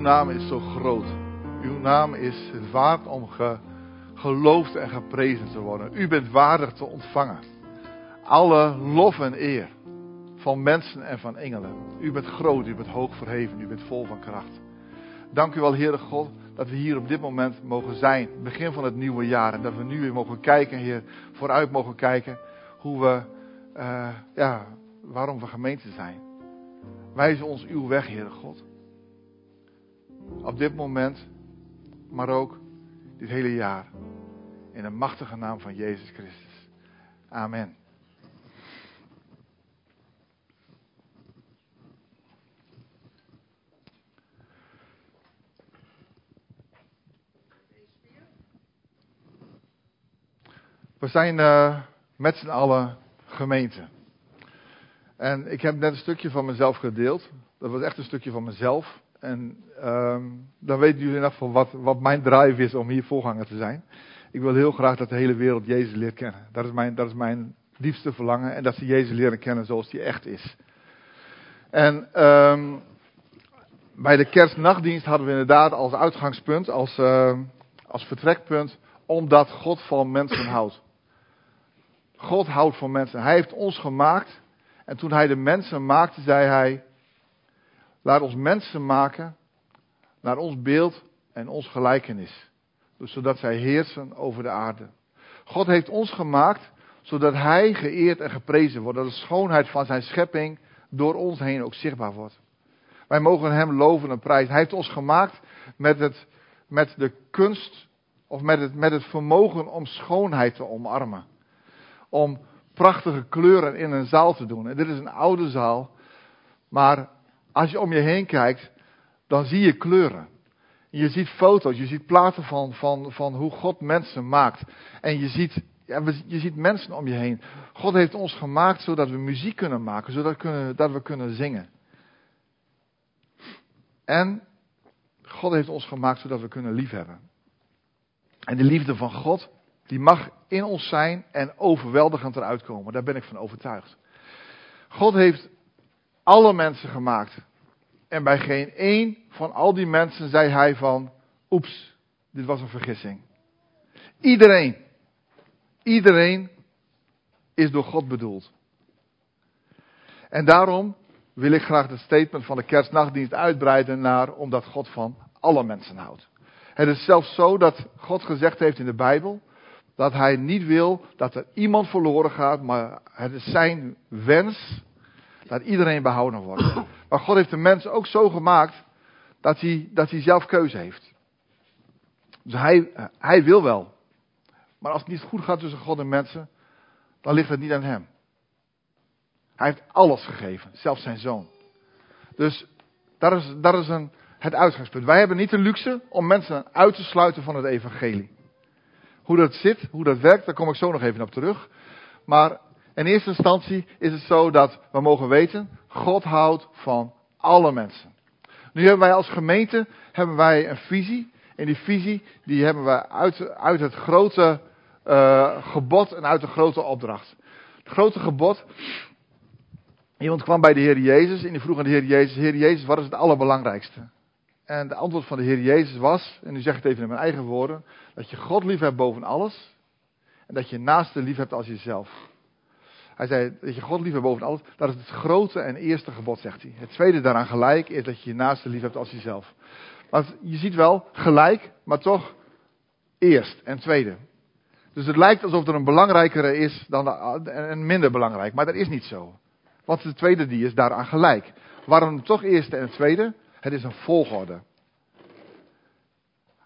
naam is zo groot. Uw naam is het waard om ge, geloofd en geprezen te worden. U bent waardig te ontvangen. Alle lof en eer van mensen en van engelen. U bent groot, u bent hoog verheven, u bent vol van kracht. Dank u wel, Heere God, dat we hier op dit moment mogen zijn. Begin van het nieuwe jaar. En dat we nu weer mogen kijken, Heer, vooruit mogen kijken. Hoe we, uh, ja, waarom we gemeente zijn. Wijs ons uw weg, Heere God. Op dit moment, maar ook dit hele jaar. In de machtige naam van Jezus Christus. Amen. We zijn uh, met z'n allen gemeente. En ik heb net een stukje van mezelf gedeeld. Dat was echt een stukje van mezelf. En um, dan weten jullie in ieder geval wat, wat mijn drive is om hier voorganger te zijn. Ik wil heel graag dat de hele wereld Jezus leert kennen. Dat is mijn, dat is mijn diepste verlangen. En dat ze Jezus leren kennen zoals hij echt is. En um, bij de kerstnachtdienst hadden we inderdaad als uitgangspunt, als, uh, als vertrekpunt, omdat God van mensen houdt. God houdt van mensen. Hij heeft ons gemaakt. En toen hij de mensen maakte, zei hij: Laat ons mensen maken naar ons beeld en ons gelijkenis. Dus zodat zij heersen over de aarde. God heeft ons gemaakt zodat hij geëerd en geprezen wordt. Dat de schoonheid van zijn schepping door ons heen ook zichtbaar wordt. Wij mogen hem loven en prijzen. Hij heeft ons gemaakt met, het, met de kunst of met het, met het vermogen om schoonheid te omarmen om prachtige kleuren in een zaal te doen. En dit is een oude zaal, maar als je om je heen kijkt, dan zie je kleuren. Je ziet foto's, je ziet platen van, van, van hoe God mensen maakt. En je ziet, ja, je ziet mensen om je heen. God heeft ons gemaakt zodat we muziek kunnen maken, zodat kunnen, dat we kunnen zingen. En God heeft ons gemaakt zodat we kunnen liefhebben. En de liefde van God, die mag in ons zijn en overweldigend eruit komen. Daar ben ik van overtuigd. God heeft alle mensen gemaakt. En bij geen één van al die mensen zei hij van, oeps, dit was een vergissing. Iedereen, iedereen is door God bedoeld. En daarom wil ik graag het statement van de kerstnachtdienst uitbreiden naar omdat God van alle mensen houdt. Het is zelfs zo dat God gezegd heeft in de Bijbel dat hij niet wil dat er iemand verloren gaat, maar het is zijn wens dat iedereen behouden wordt. Maar God heeft de mens ook zo gemaakt dat hij, dat hij zelf keuze heeft. Dus hij, hij wil wel. Maar als het niet goed gaat tussen God en mensen, dan ligt het niet aan hem. Hij heeft alles gegeven, zelfs zijn zoon. Dus dat is, dat is een, het uitgangspunt. Wij hebben niet de luxe om mensen uit te sluiten van het evangelie. Hoe dat zit, hoe dat werkt, daar kom ik zo nog even op terug. Maar in eerste instantie is het zo dat we mogen weten, God houdt van alle mensen. Nu hebben wij als gemeente hebben wij een visie. En die visie die hebben we uit, uit het grote uh, gebod en uit de grote opdracht. Het grote gebod. Iemand kwam bij de Heer Jezus en die vroeg aan de Heer Jezus: Heer Jezus, wat is het allerbelangrijkste? En de antwoord van de Heer Jezus was, en nu zeg ik het even in mijn eigen woorden, dat je God lief hebt boven alles. En dat je naaste lief hebt als jezelf. Hij zei dat je God lief hebt boven alles. Dat is het grote en eerste gebod, zegt hij. Het tweede daaraan gelijk is dat je je naaste lief hebt als jezelf. Maar je ziet wel, gelijk, maar toch eerst en tweede. Dus het lijkt alsof er een belangrijkere is dan een minder belangrijk. Maar dat is niet zo. Want de tweede die is daaraan gelijk. Waarom toch eerste en tweede? Het is een volgorde.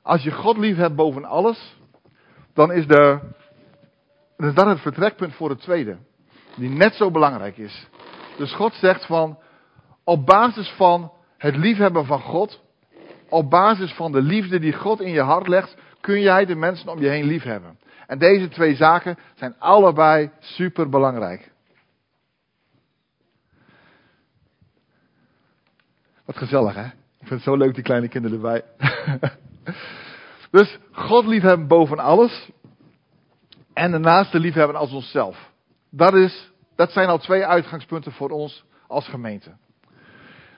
Als je God lief hebt boven alles, dan is, de, dan is dat het vertrekpunt voor het tweede. Die net zo belangrijk is. Dus God zegt van, op basis van het liefhebben van God, op basis van de liefde die God in je hart legt, kun jij de mensen om je heen liefhebben. En deze twee zaken zijn allebei super belangrijk. Wat gezellig, hè? Ik vind het zo leuk, die kleine kinderen erbij. dus God liefhebben boven alles. En de naaste liefhebben als onszelf. Dat, is, dat zijn al twee uitgangspunten voor ons als gemeente.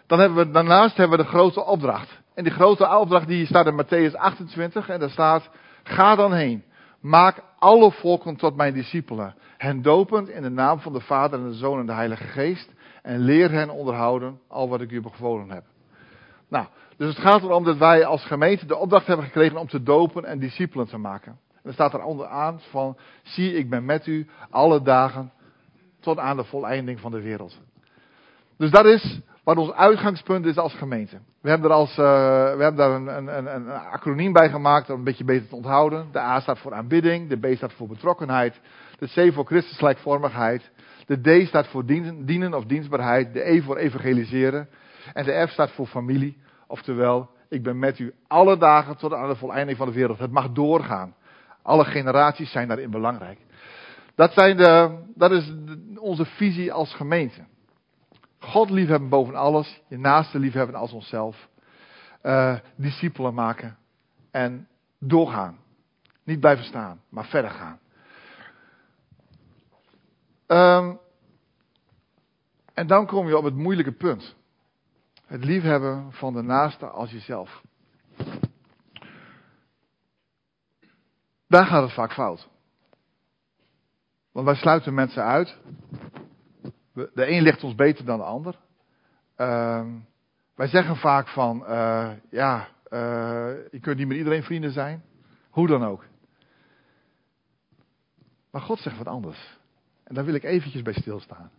Dan hebben we, daarnaast hebben we de grote opdracht. En die grote opdracht die staat in Matthäus 28 en daar staat, ga dan heen. Maak alle volken tot mijn discipelen. Hen dopend in de naam van de Vader en de Zoon en de Heilige Geest. En leer hen onderhouden al wat ik u bevolen heb. Nou, dus het gaat erom dat wij als gemeente de opdracht hebben gekregen om te dopen en discipelen te maken. Er staat er onderaan van, zie ik ben met u alle dagen tot aan de voleinding van de wereld. Dus dat is wat ons uitgangspunt is als gemeente. We hebben, er als, uh, we hebben daar een, een, een, acroniem bij gemaakt om een beetje beter te onthouden. De A staat voor aanbidding, de B staat voor betrokkenheid, de C voor Christusgelijkvormigheid, de D staat voor dienen, dienen of dienstbaarheid, de E voor evangeliseren en de F staat voor familie. Oftewel, ik ben met u alle dagen tot aan de voleinding van de wereld. Het mag doorgaan. Alle generaties zijn daarin belangrijk. Dat, zijn de, dat is onze visie als gemeente. God liefhebben boven alles, je naaste liefhebben als onszelf. Uh, discipelen maken en doorgaan. Niet blijven staan, maar verder gaan. Um, en dan kom je op het moeilijke punt. Het liefhebben van de naaste als jezelf. Daar gaat het vaak fout. Want wij sluiten mensen uit de een ligt ons beter dan de ander. Uh, wij zeggen vaak van, uh, ja, uh, je kunt niet met iedereen vrienden zijn. Hoe dan ook. Maar God zegt wat anders. En daar wil ik eventjes bij stilstaan.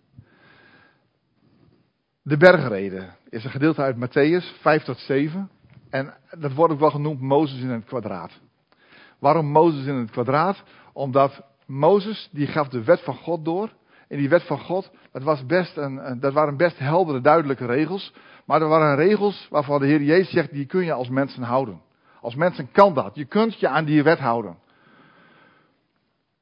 De bergreden is een gedeelte uit Matthäus 5 tot 7. En dat wordt ook wel genoemd Mozes in het kwadraat. Waarom Mozes in het kwadraat? Omdat Mozes, die gaf de wet van God door in die wet van God, dat, was best een, dat waren best heldere, duidelijke regels. Maar er waren regels waarvan de Heer Jezus zegt, die kun je als mensen houden. Als mensen kan dat. Je kunt je aan die wet houden.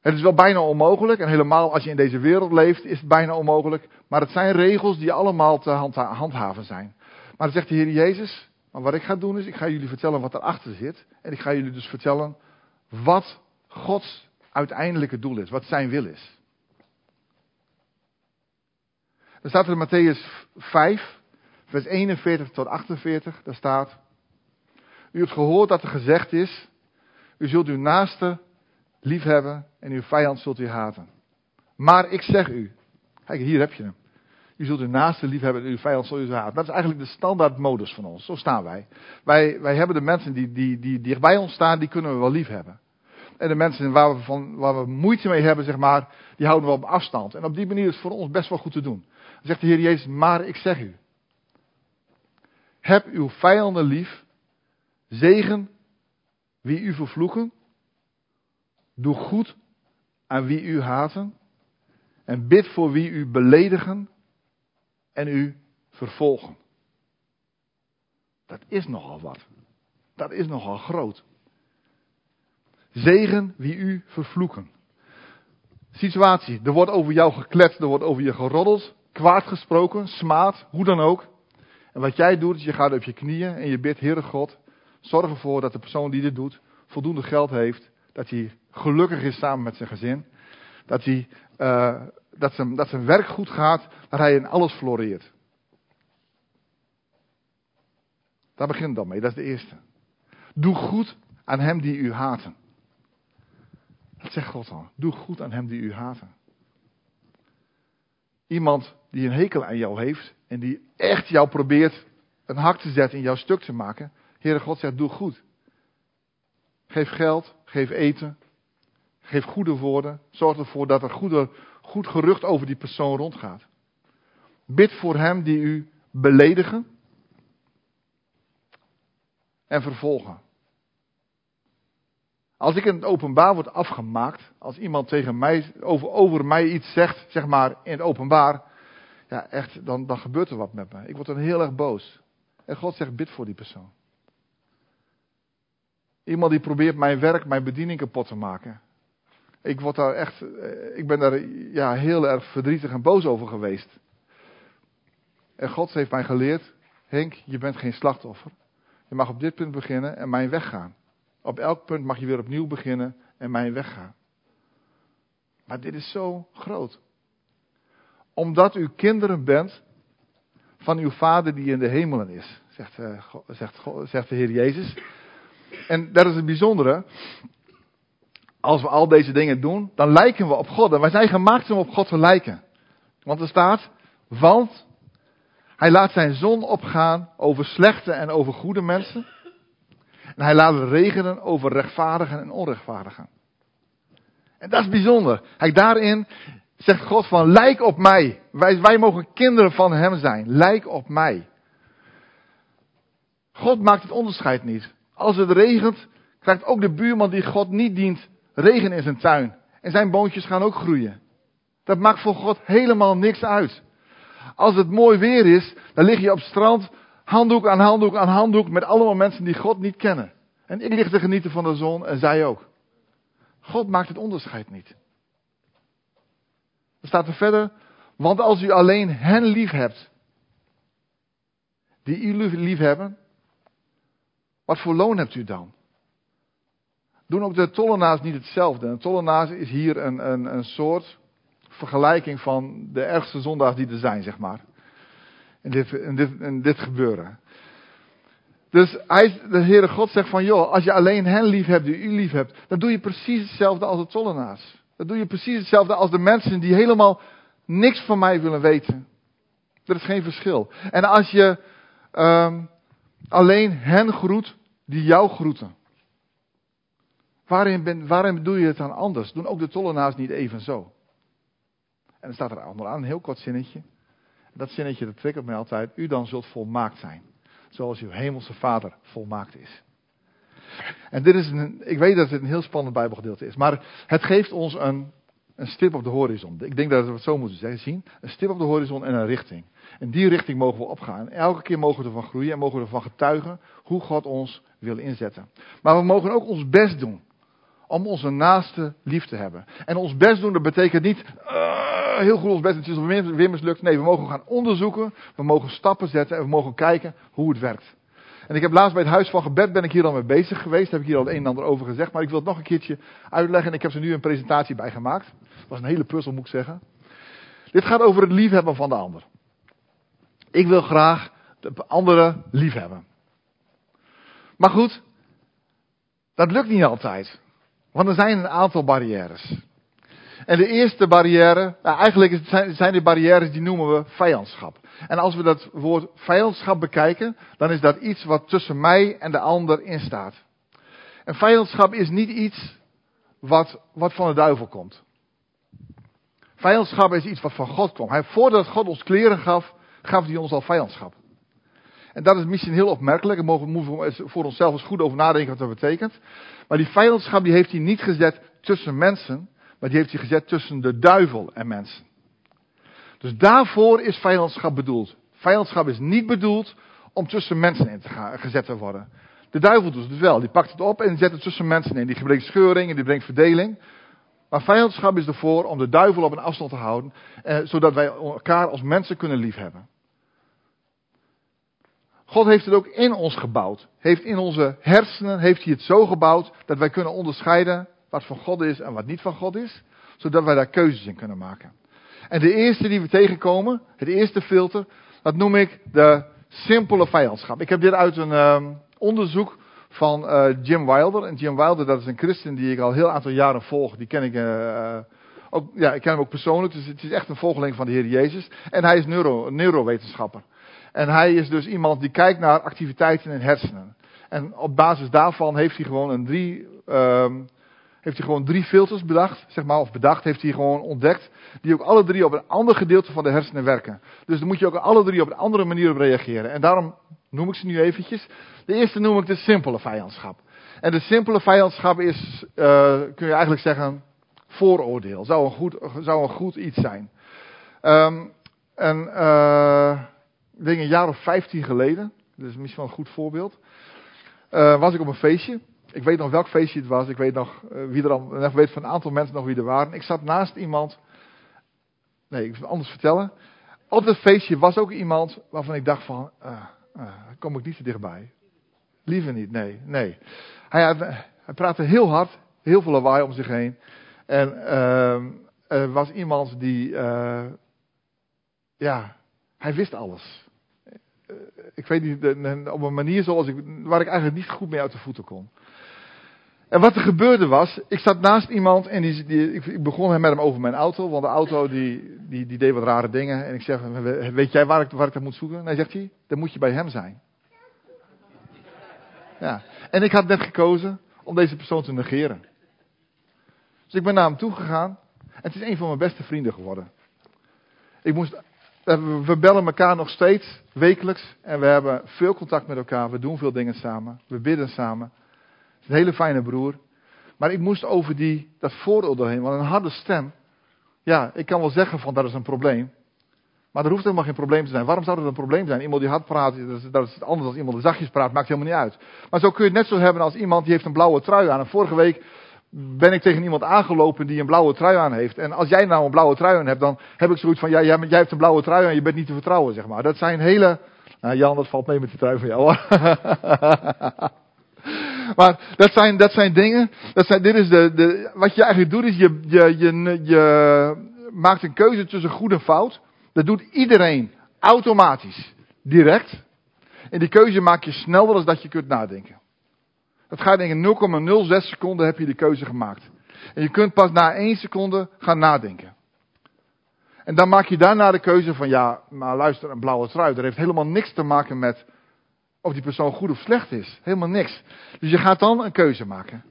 Het is wel bijna onmogelijk, en helemaal als je in deze wereld leeft, is het bijna onmogelijk. Maar het zijn regels die allemaal te handhaven zijn. Maar dan zegt de Heer Jezus, maar wat ik ga doen is, ik ga jullie vertellen wat erachter zit. En ik ga jullie dus vertellen wat Gods uiteindelijke doel is, wat zijn wil is. Er staat er in Matthäus 5, vers 41 tot 48, daar staat, u hebt gehoord dat er gezegd is, u zult uw naaste liefhebben en uw vijand zult u haten. Maar ik zeg u, kijk hier heb je hem. U zult uw naaste liefhebben en uw vijand zult u haten. Dat is eigenlijk de standaardmodus van ons. Zo staan wij. Wij, wij hebben de mensen die, die, die dichtbij ons staan, die kunnen we wel lief hebben. En de mensen waar we, van, waar we moeite mee hebben, zeg maar, die houden we op afstand. En op die manier is het voor ons best wel goed te doen zegt de Heer Jezus, maar ik zeg u. Heb uw vijanden lief. Zegen wie u vervloeken. Doe goed aan wie u haten. En bid voor wie u beledigen en u vervolgen. Dat is nogal wat. Dat is nogal groot. Zegen wie u vervloeken. Situatie, er wordt over jou gekletst, er wordt over je geroddeld kwaad gesproken, smaad, hoe dan ook. En wat jij doet, je gaat op je knieën en je bidt, Heere God, zorg ervoor dat de persoon die dit doet voldoende geld heeft, dat hij gelukkig is samen met zijn gezin, dat, hij, uh, dat, zijn, dat zijn werk goed gaat, dat hij in alles floreert. Daar begint dan mee, dat is de eerste. Doe goed aan hem die u haten. Dat zegt God al. Doe goed aan hem die u haten. Iemand die een hekel aan jou heeft en die echt jou probeert een hak te zetten in jouw stuk te maken. Heere God zegt, doe goed. Geef geld, geef eten, geef goede woorden. Zorg ervoor dat er goede, goed gerucht over die persoon rondgaat. Bid voor hem die u beledigen en vervolgen. Als ik in het openbaar word afgemaakt, als iemand tegen mij, over, over mij iets zegt, zeg maar in het openbaar, ja echt, dan, dan gebeurt er wat met me. Ik word dan heel erg boos. En God zegt, bid voor die persoon. Iemand die probeert mijn werk, mijn bediening kapot te maken. Ik word daar echt, eh, ik ben daar ja, heel erg verdrietig en boos over geweest. En God heeft mij geleerd, Henk, je bent geen slachtoffer. Je mag op dit punt beginnen en mijn weg gaan. Op elk punt mag je weer opnieuw beginnen en mijn weg gaan. Maar dit is zo groot. Omdat u kinderen bent van uw vader die in de hemelen is, zegt, uh, zegt, zegt de Heer Jezus. En dat is het bijzondere. Als we al deze dingen doen, dan lijken we op God. En wij zijn gemaakt om op God te lijken. Want er staat, want hij laat zijn zon opgaan over slechte en over goede mensen. En hij laat het regenen over rechtvaardigen en onrechtvaardigen. En dat is bijzonder. Hij daarin zegt God van, lijk op mij. Wij, wij mogen kinderen van hem zijn. Lijk op mij. God maakt het onderscheid niet. Als het regent, krijgt ook de buurman die God niet dient regen in zijn tuin. En zijn boontjes gaan ook groeien. Dat maakt voor God helemaal niks uit. Als het mooi weer is, dan lig je op het strand, handdoek aan handdoek aan handdoek, met allemaal mensen die God niet kennen. En ik lig te genieten van de zon en zij ook. God maakt het onderscheid niet. Er staat er verder, want als u alleen hen lief hebt, die u lief hebben, wat voor loon hebt u dan? Doen ook de tollenaars niet hetzelfde? Een tollenaar is hier een, een, een soort vergelijking van de ergste zondaars die er zijn, zeg maar. In dit, dit, dit gebeuren. Dus hij, de Heere God zegt van, joh, als je alleen hen lief hebt die u lief hebt, dan doe je precies hetzelfde als de tollenaars. Dan doe je precies hetzelfde als de mensen die helemaal niks van mij willen weten. Er is geen verschil. En als je um, alleen hen groet die jou groeten. Waarin, ben, doe je het dan anders? Doen ook de tollenaars niet even zo? En dan staat er onderaan een heel kort zinnetje. Dat zinnetje dat triggert mij altijd. U dan zult volmaakt zijn. Zoals uw hemelse vader volmaakt is. En dit is een, ik weet dat het een heel spannend bijbelgedeelte is. Maar het geeft ons een, een stip op de horizon. Ik denk dat we het zo moeten zien. Een stip op de horizon en een richting. En die richting mogen we opgaan. Elke keer mogen we ervan groeien en mogen we ervan getuigen hoe God ons wil inzetten. Maar we mogen ook ons best doen om onze naaste lief te hebben. En ons best doen, dat betekent niet uh, heel goed ons best, het is weer, weer mislukt. Nee, we mogen gaan onderzoeken, we mogen stappen zetten en we mogen kijken hoe het werkt. En ik heb laatst bij het Huis van Gebed ben ik hier al mee bezig geweest. Heb ik hier al het een en ander over gezegd. Maar ik wil het nog een keertje uitleggen. En ik heb er nu een presentatie bij gemaakt. Dat was een hele puzzel moet ik zeggen. Dit gaat over het liefhebben van de ander. Ik wil graag de anderen liefhebben. Maar goed, dat lukt niet altijd. Want er zijn een aantal barrières. En de eerste barrière, nou eigenlijk zijn, de barrières die noemen we vijandschap. En als we dat woord vijandschap bekijken, dan is dat iets wat tussen mij en de ander in staat. En vijandschap is niet iets wat, wat van de duivel komt. Vijandschap is iets wat van God komt. Hij, voordat God ons kleren gaf, gaf hij ons al vijandschap. En dat is misschien heel opmerkelijk. Daar mogen we voor onszelf eens goed over nadenken wat dat betekent. Maar die vijandschap die heeft hij niet gezet tussen mensen, maar die heeft hij gezet tussen de duivel en mensen. Dus daarvoor is vijandschap bedoeld. Vijandschap is niet bedoeld om tussen mensen in te gaan, gezet te worden. De duivel doet het wel. Die pakt het op en zet het tussen mensen in. Die brengt scheuring en die brengt verdeling. Maar vijandschap is ervoor om de duivel op een afstand te houden, eh, zodat wij elkaar als mensen kunnen liefhebben. God heeft het ook in ons gebouwd. Heeft in onze hersenen heeft hij het zo gebouwd dat wij kunnen onderscheiden wat van God is en wat niet van God is, zodat wij daar keuzes in kunnen maken. En de eerste die we tegenkomen, het eerste filter, dat noem ik de simpele vijandschap. Ik heb dit uit een uh, onderzoek van uh, Jim Wilder. En Jim Wilder, dat is een christen die ik al heel aantal jaren volg. Die ken ik, uh, ook, ja, ik ken hem ook persoonlijk, dus het is echt een volgeling van de Heer Jezus. En hij is neuro, neurowetenschapper. En hij is dus iemand die kijkt naar activiteiten in hersenen. En op basis daarvan heeft hij gewoon een drie, um, heeft hij gewoon drie filters bedacht, zeg maar, of bedacht, heeft hij gewoon ontdekt, die ook alle drie op een ander gedeelte van de hersenen werken. Dus dan moet je ook alle drie op een andere manier op reageren. En daarom noem ik ze nu eventjes. De eerste noem ik de simpele vijandschap. En de simpele vijandschap is, uh, kun je eigenlijk zeggen, vooroordeel. Zou een goed, zou een goed iets zijn. Um, en, uh, ik denk een jaar of 15 geleden, dat is misschien wel een goed voorbeeld, uh, was ik op een feestje. Ik weet nog welk feestje het was. Ik weet nog uh, wie er al, ik weet van een aantal mensen nog wie er waren. Ik zat naast iemand. Nee, ik wil het anders vertellen. Op dat feestje was ook iemand waarvan ik dacht van, uh, kom ik niet te dichtbij. Liever niet, nee, nee. Hij, hij praatte heel hard, heel veel lawaai om zich heen. En er was iemand die, ja, hij wist alles. Ik weet niet, op een manier zoals ik, waar ik eigenlijk niet goed mee uit de voeten kon. En wat er gebeurde was, ik zat naast iemand en die, ik begon met hem over mijn auto, want de auto die, die, die deed wat rare dingen. En ik zeg, weet jij waar ik, waar ik dat moet zoeken? En hij zegt dan moet je bij hem zijn. Ja, en ik had net gekozen om deze persoon te negeren. Dus ik ben naar hem toe gegaan en het is een van mijn beste vrienden geworden. Ik moest, we bellen elkaar nog steeds wekelijks en we hebben veel contact met elkaar. We doen veel dingen samen, we bidden samen is een hele fijne broer. Maar ik moest over die, dat vooroordeel doorheen. Want een harde stem. Ja, ik kan wel zeggen van dat is een probleem. Maar er hoeft helemaal geen probleem te zijn. Waarom zou dat een probleem zijn? Iemand die hard praat, dat is, dat is anders dan iemand die zachtjes praat, maakt helemaal niet uit. Maar zo kun je het net zo hebben als iemand die heeft een blauwe trui aan. En vorige week ben ik tegen iemand aangelopen die een blauwe trui aan heeft. En als jij nou een blauwe trui aan hebt, dan heb ik zoiets van, ja, jij, jij hebt een blauwe trui aan, je bent niet te vertrouwen, zeg maar. Dat zijn hele, nou Jan, dat valt mee met die trui van jou. Maar dat zijn, dat zijn dingen. Dat zijn, dit is de, de, wat je eigenlijk doet, is je, je, je, je maakt een keuze tussen goed en fout. Dat doet iedereen automatisch, direct. En die keuze maak je sneller dan dat je kunt nadenken. Dat gaat in 0,06 seconden heb je de keuze gemaakt. En je kunt pas na 1 seconde gaan nadenken. En dan maak je daarna de keuze van ja, maar luister, een blauwe trui. Dat heeft helemaal niks te maken met of die persoon goed of slecht is. Helemaal niks. Dus je gaat dan een keuze maken.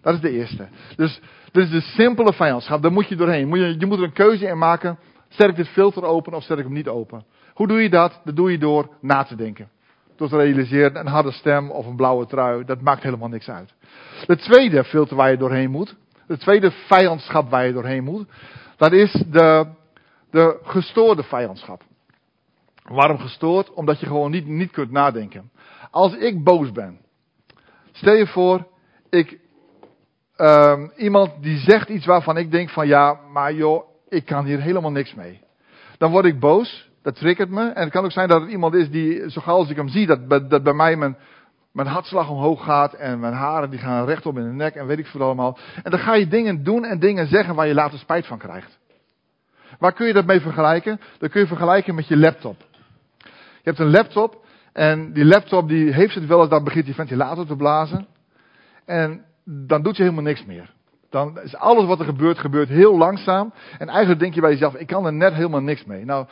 Dat is de eerste. Dus dit is de simpele vijandschap. Daar moet je doorheen. Moet je, je moet er een keuze in maken. Zet ik dit filter open of zet ik hem niet open? Hoe doe je dat? Dat doe je door na te denken. Te realiseren, een harde stem of een blauwe trui, dat maakt helemaal niks uit. De tweede filter waar je doorheen moet, de tweede vijandschap waar je doorheen moet, dat is de, de gestoorde vijandschap. Waarom gestoord? Omdat je gewoon niet, niet kunt nadenken. Als ik boos ben. Stel je voor, ik, uh, iemand die zegt iets waarvan ik denk van ja, maar joh, ik kan hier helemaal niks mee. Dan word ik boos, dat triggert me. En het kan ook zijn dat het iemand is die, zo gauw als ik hem zie, dat, dat bij mij mijn, mijn hartslag omhoog gaat en mijn haren die gaan rechtop in de nek en weet ik veel allemaal. En dan ga je dingen doen en dingen zeggen waar je later spijt van krijgt. Waar kun je dat mee vergelijken? Dat kun je vergelijken met je laptop. Je hebt een laptop en die laptop die heeft het wel eens, dan begint die ventilator te blazen. En dan doet je helemaal niks meer. Dan is alles wat er gebeurt, gebeurt heel langzaam. En eigenlijk denk je bij jezelf, ik kan er net helemaal niks mee. Nou,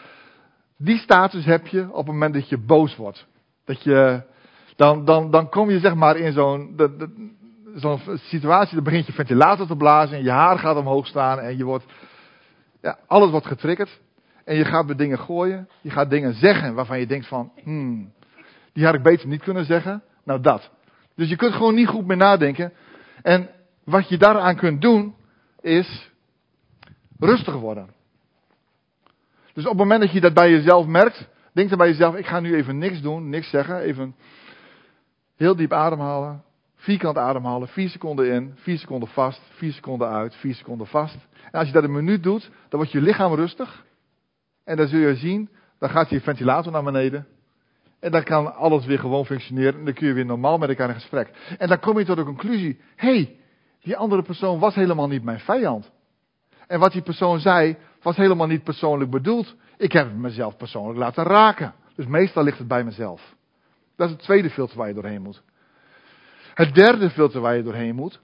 die status heb je op het moment dat je boos wordt. Dat je, dan, dan, dan kom je zeg maar in zo'n, situatie, dan begint je ventilator te blazen en je haar gaat omhoog staan en je wordt, ja, alles wordt getriggerd. En je gaat met dingen gooien. Je gaat dingen zeggen waarvan je denkt van, hmm, die had ik beter niet kunnen zeggen. Nou dat. Dus je kunt gewoon niet goed meer nadenken. En wat je daaraan kunt doen, is rustig worden. Dus op het moment dat je dat bij jezelf merkt, denk dan bij jezelf, ik ga nu even niks doen, niks zeggen. Even heel diep ademhalen. Vierkant ademhalen, vier seconden in, vier seconden vast, vier seconden uit, vier seconden vast. En als je dat een minuut doet, dan wordt je lichaam rustig. En dan zul je zien, dan gaat je ventilator naar beneden. En dan kan alles weer gewoon functioneren. En dan kun je weer normaal met elkaar in gesprek. En dan kom je tot de conclusie: hé, hey, die andere persoon was helemaal niet mijn vijand. En wat die persoon zei, was helemaal niet persoonlijk bedoeld. Ik heb het mezelf persoonlijk laten raken. Dus meestal ligt het bij mezelf. Dat is het tweede filter waar je doorheen moet. Het derde filter waar je doorheen moet,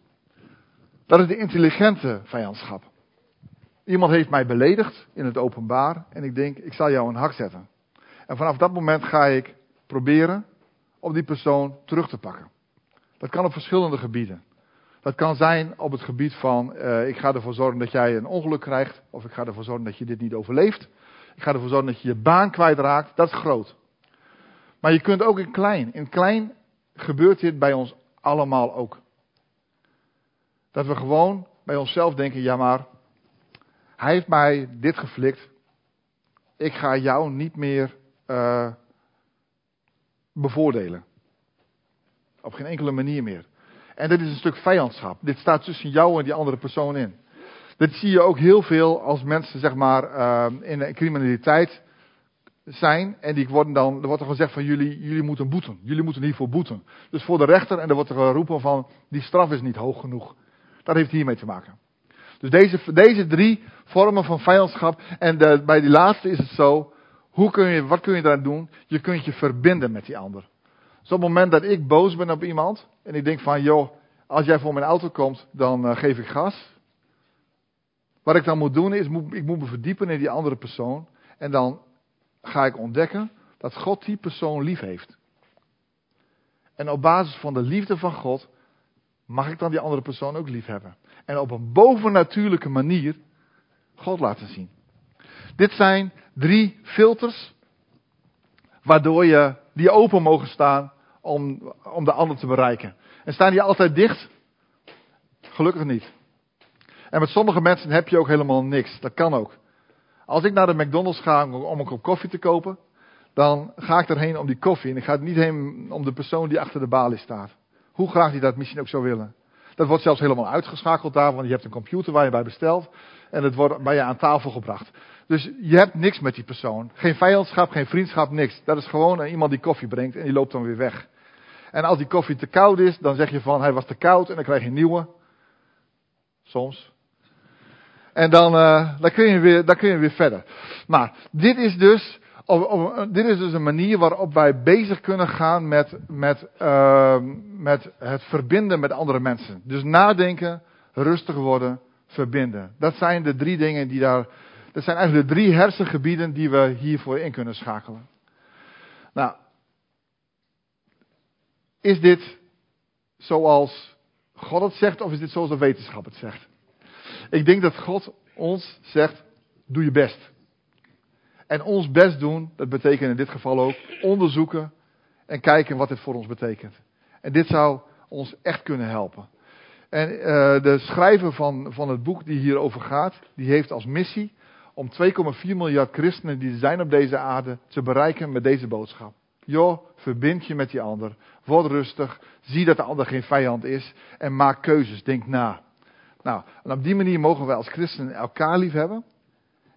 dat is de intelligente vijandschap. Iemand heeft mij beledigd in het openbaar en ik denk, ik zal jou een hak zetten. En vanaf dat moment ga ik proberen om die persoon terug te pakken. Dat kan op verschillende gebieden. Dat kan zijn op het gebied van, uh, ik ga ervoor zorgen dat jij een ongeluk krijgt, of ik ga ervoor zorgen dat je dit niet overleeft. Ik ga ervoor zorgen dat je je baan kwijtraakt. Dat is groot. Maar je kunt ook in klein. In klein gebeurt dit bij ons allemaal ook. Dat we gewoon bij onszelf denken, ja maar, hij heeft mij dit geflikt. Ik ga jou niet meer uh, bevoordelen. Op geen enkele manier meer. En dit is een stuk vijandschap. Dit staat tussen jou en die andere persoon in. Dit zie je ook heel veel als mensen zeg maar uh, in criminaliteit zijn. En die worden dan, er wordt er gezegd van jullie, jullie moeten boeten. Jullie moeten hiervoor boeten. Dus voor de rechter en er wordt er geroepen van die straf is niet hoog genoeg. Dat heeft hiermee te maken. Dus deze, deze drie vormen van vijandschap. En de, bij die laatste is het zo. Hoe kun je, wat kun je daar doen? Je kunt je verbinden met die ander. Dus op het moment dat ik boos ben op iemand en ik denk van, joh, als jij voor mijn auto komt, dan uh, geef ik gas. Wat ik dan moet doen is, ik moet me verdiepen in die andere persoon. En dan ga ik ontdekken dat God die persoon lief heeft. En op basis van de liefde van God mag ik dan die andere persoon ook lief hebben. En op een bovennatuurlijke manier God laten zien. Dit zijn drie filters waardoor je die open mogen staan om, om de ander te bereiken. En staan die altijd dicht? Gelukkig niet. En met sommige mensen heb je ook helemaal niks. Dat kan ook. Als ik naar de McDonald's ga om een kop koffie te kopen, dan ga ik erheen om die koffie. En ik ga niet heen om de persoon die achter de balie staat. Hoe graag die dat misschien ook zou willen. Dat wordt zelfs helemaal uitgeschakeld daar, want je hebt een computer waar je bij bestelt. En het wordt bij je aan tafel gebracht. Dus je hebt niks met die persoon. Geen vijandschap, geen vriendschap, niks. Dat is gewoon iemand die koffie brengt en die loopt dan weer weg. En als die koffie te koud is, dan zeg je van hij was te koud en dan krijg je een nieuwe. Soms. En dan, uh, dan, kun je weer, dan kun je weer verder. Maar dit is dus, dit is dus een manier waarop wij bezig kunnen gaan met, met, uh, met het verbinden met andere mensen. Dus nadenken, rustig worden, verbinden. Dat zijn de drie dingen die daar. Dat zijn eigenlijk de drie hersengebieden die we hiervoor in kunnen schakelen. Nou, is dit zoals God het zegt of is dit zoals de wetenschap het zegt? Ik denk dat God ons zegt, doe je best. En ons best doen, dat betekent in dit geval ook onderzoeken en kijken wat dit voor ons betekent. En dit zou ons echt kunnen helpen. En uh, de schrijver van, van het boek die hierover gaat, die heeft als missie om 2,4 miljard christenen die zijn op deze aarde te bereiken met deze boodschap. Joh, verbind je met die ander. Word rustig. Zie dat de ander geen vijand is. En maak keuzes. Denk na. Nou, en op die manier mogen wij als christenen elkaar lief hebben.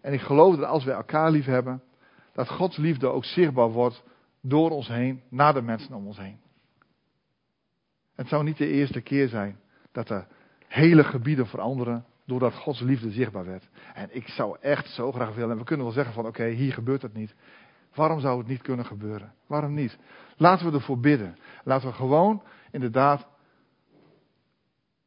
En ik geloof dat als wij elkaar lief hebben, dat Gods liefde ook zichtbaar wordt door ons heen, naar de mensen om ons heen. Het zou niet de eerste keer zijn dat er hele gebieden veranderen doordat Gods liefde zichtbaar werd. En ik zou echt zo graag willen, en we kunnen wel zeggen van oké, hier gebeurt het niet. Waarom zou het niet kunnen gebeuren? Waarom niet? Laten we ervoor bidden. Laten we gewoon inderdaad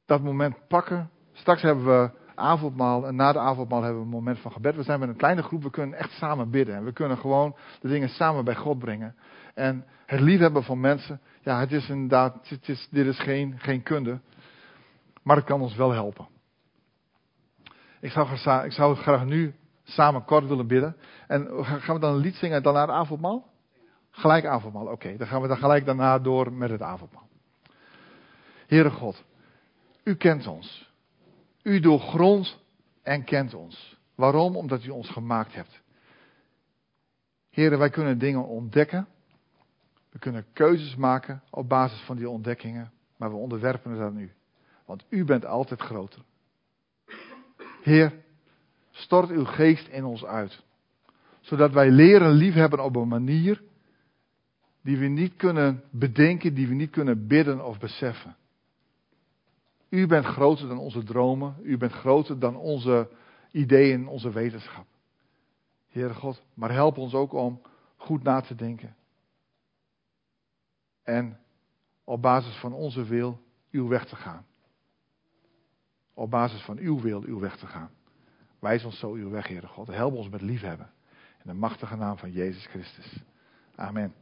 dat moment pakken. Straks hebben we avondmaal en na de avondmaal hebben we een moment van gebed. We zijn met een kleine groep, we kunnen echt samen bidden. En we kunnen gewoon de dingen samen bij God brengen. En het liefhebben van mensen, ja, het is inderdaad, het is, dit is geen, geen kunde. Maar het kan ons wel helpen. Ik zou, ik zou graag nu samen kort willen bidden. En gaan we dan een lied zingen en dan naar het avondmaal? Gelijk avondmaal, oké. dan gaan we dan gelijk daarna door met het avondmaal. Heere God, u kent ons. U doorgrondt en kent ons. Waarom? Omdat u ons gemaakt hebt. Heren, wij kunnen dingen ontdekken. We kunnen keuzes maken op basis van die ontdekkingen. Maar we onderwerpen het aan u. Want u bent altijd groter. Heer, stort uw geest in ons uit. Zodat wij leren liefhebben op een manier die we niet kunnen bedenken, die we niet kunnen bidden of beseffen. U bent groter dan onze dromen, u bent groter dan onze ideeën, onze wetenschap. Heere God, maar help ons ook om goed na te denken. En op basis van onze wil uw weg te gaan. Op basis van uw wil uw weg te gaan. Wijs ons zo uw weg, Heere God. Help ons met liefhebben. In de machtige naam van Jezus Christus. Amen.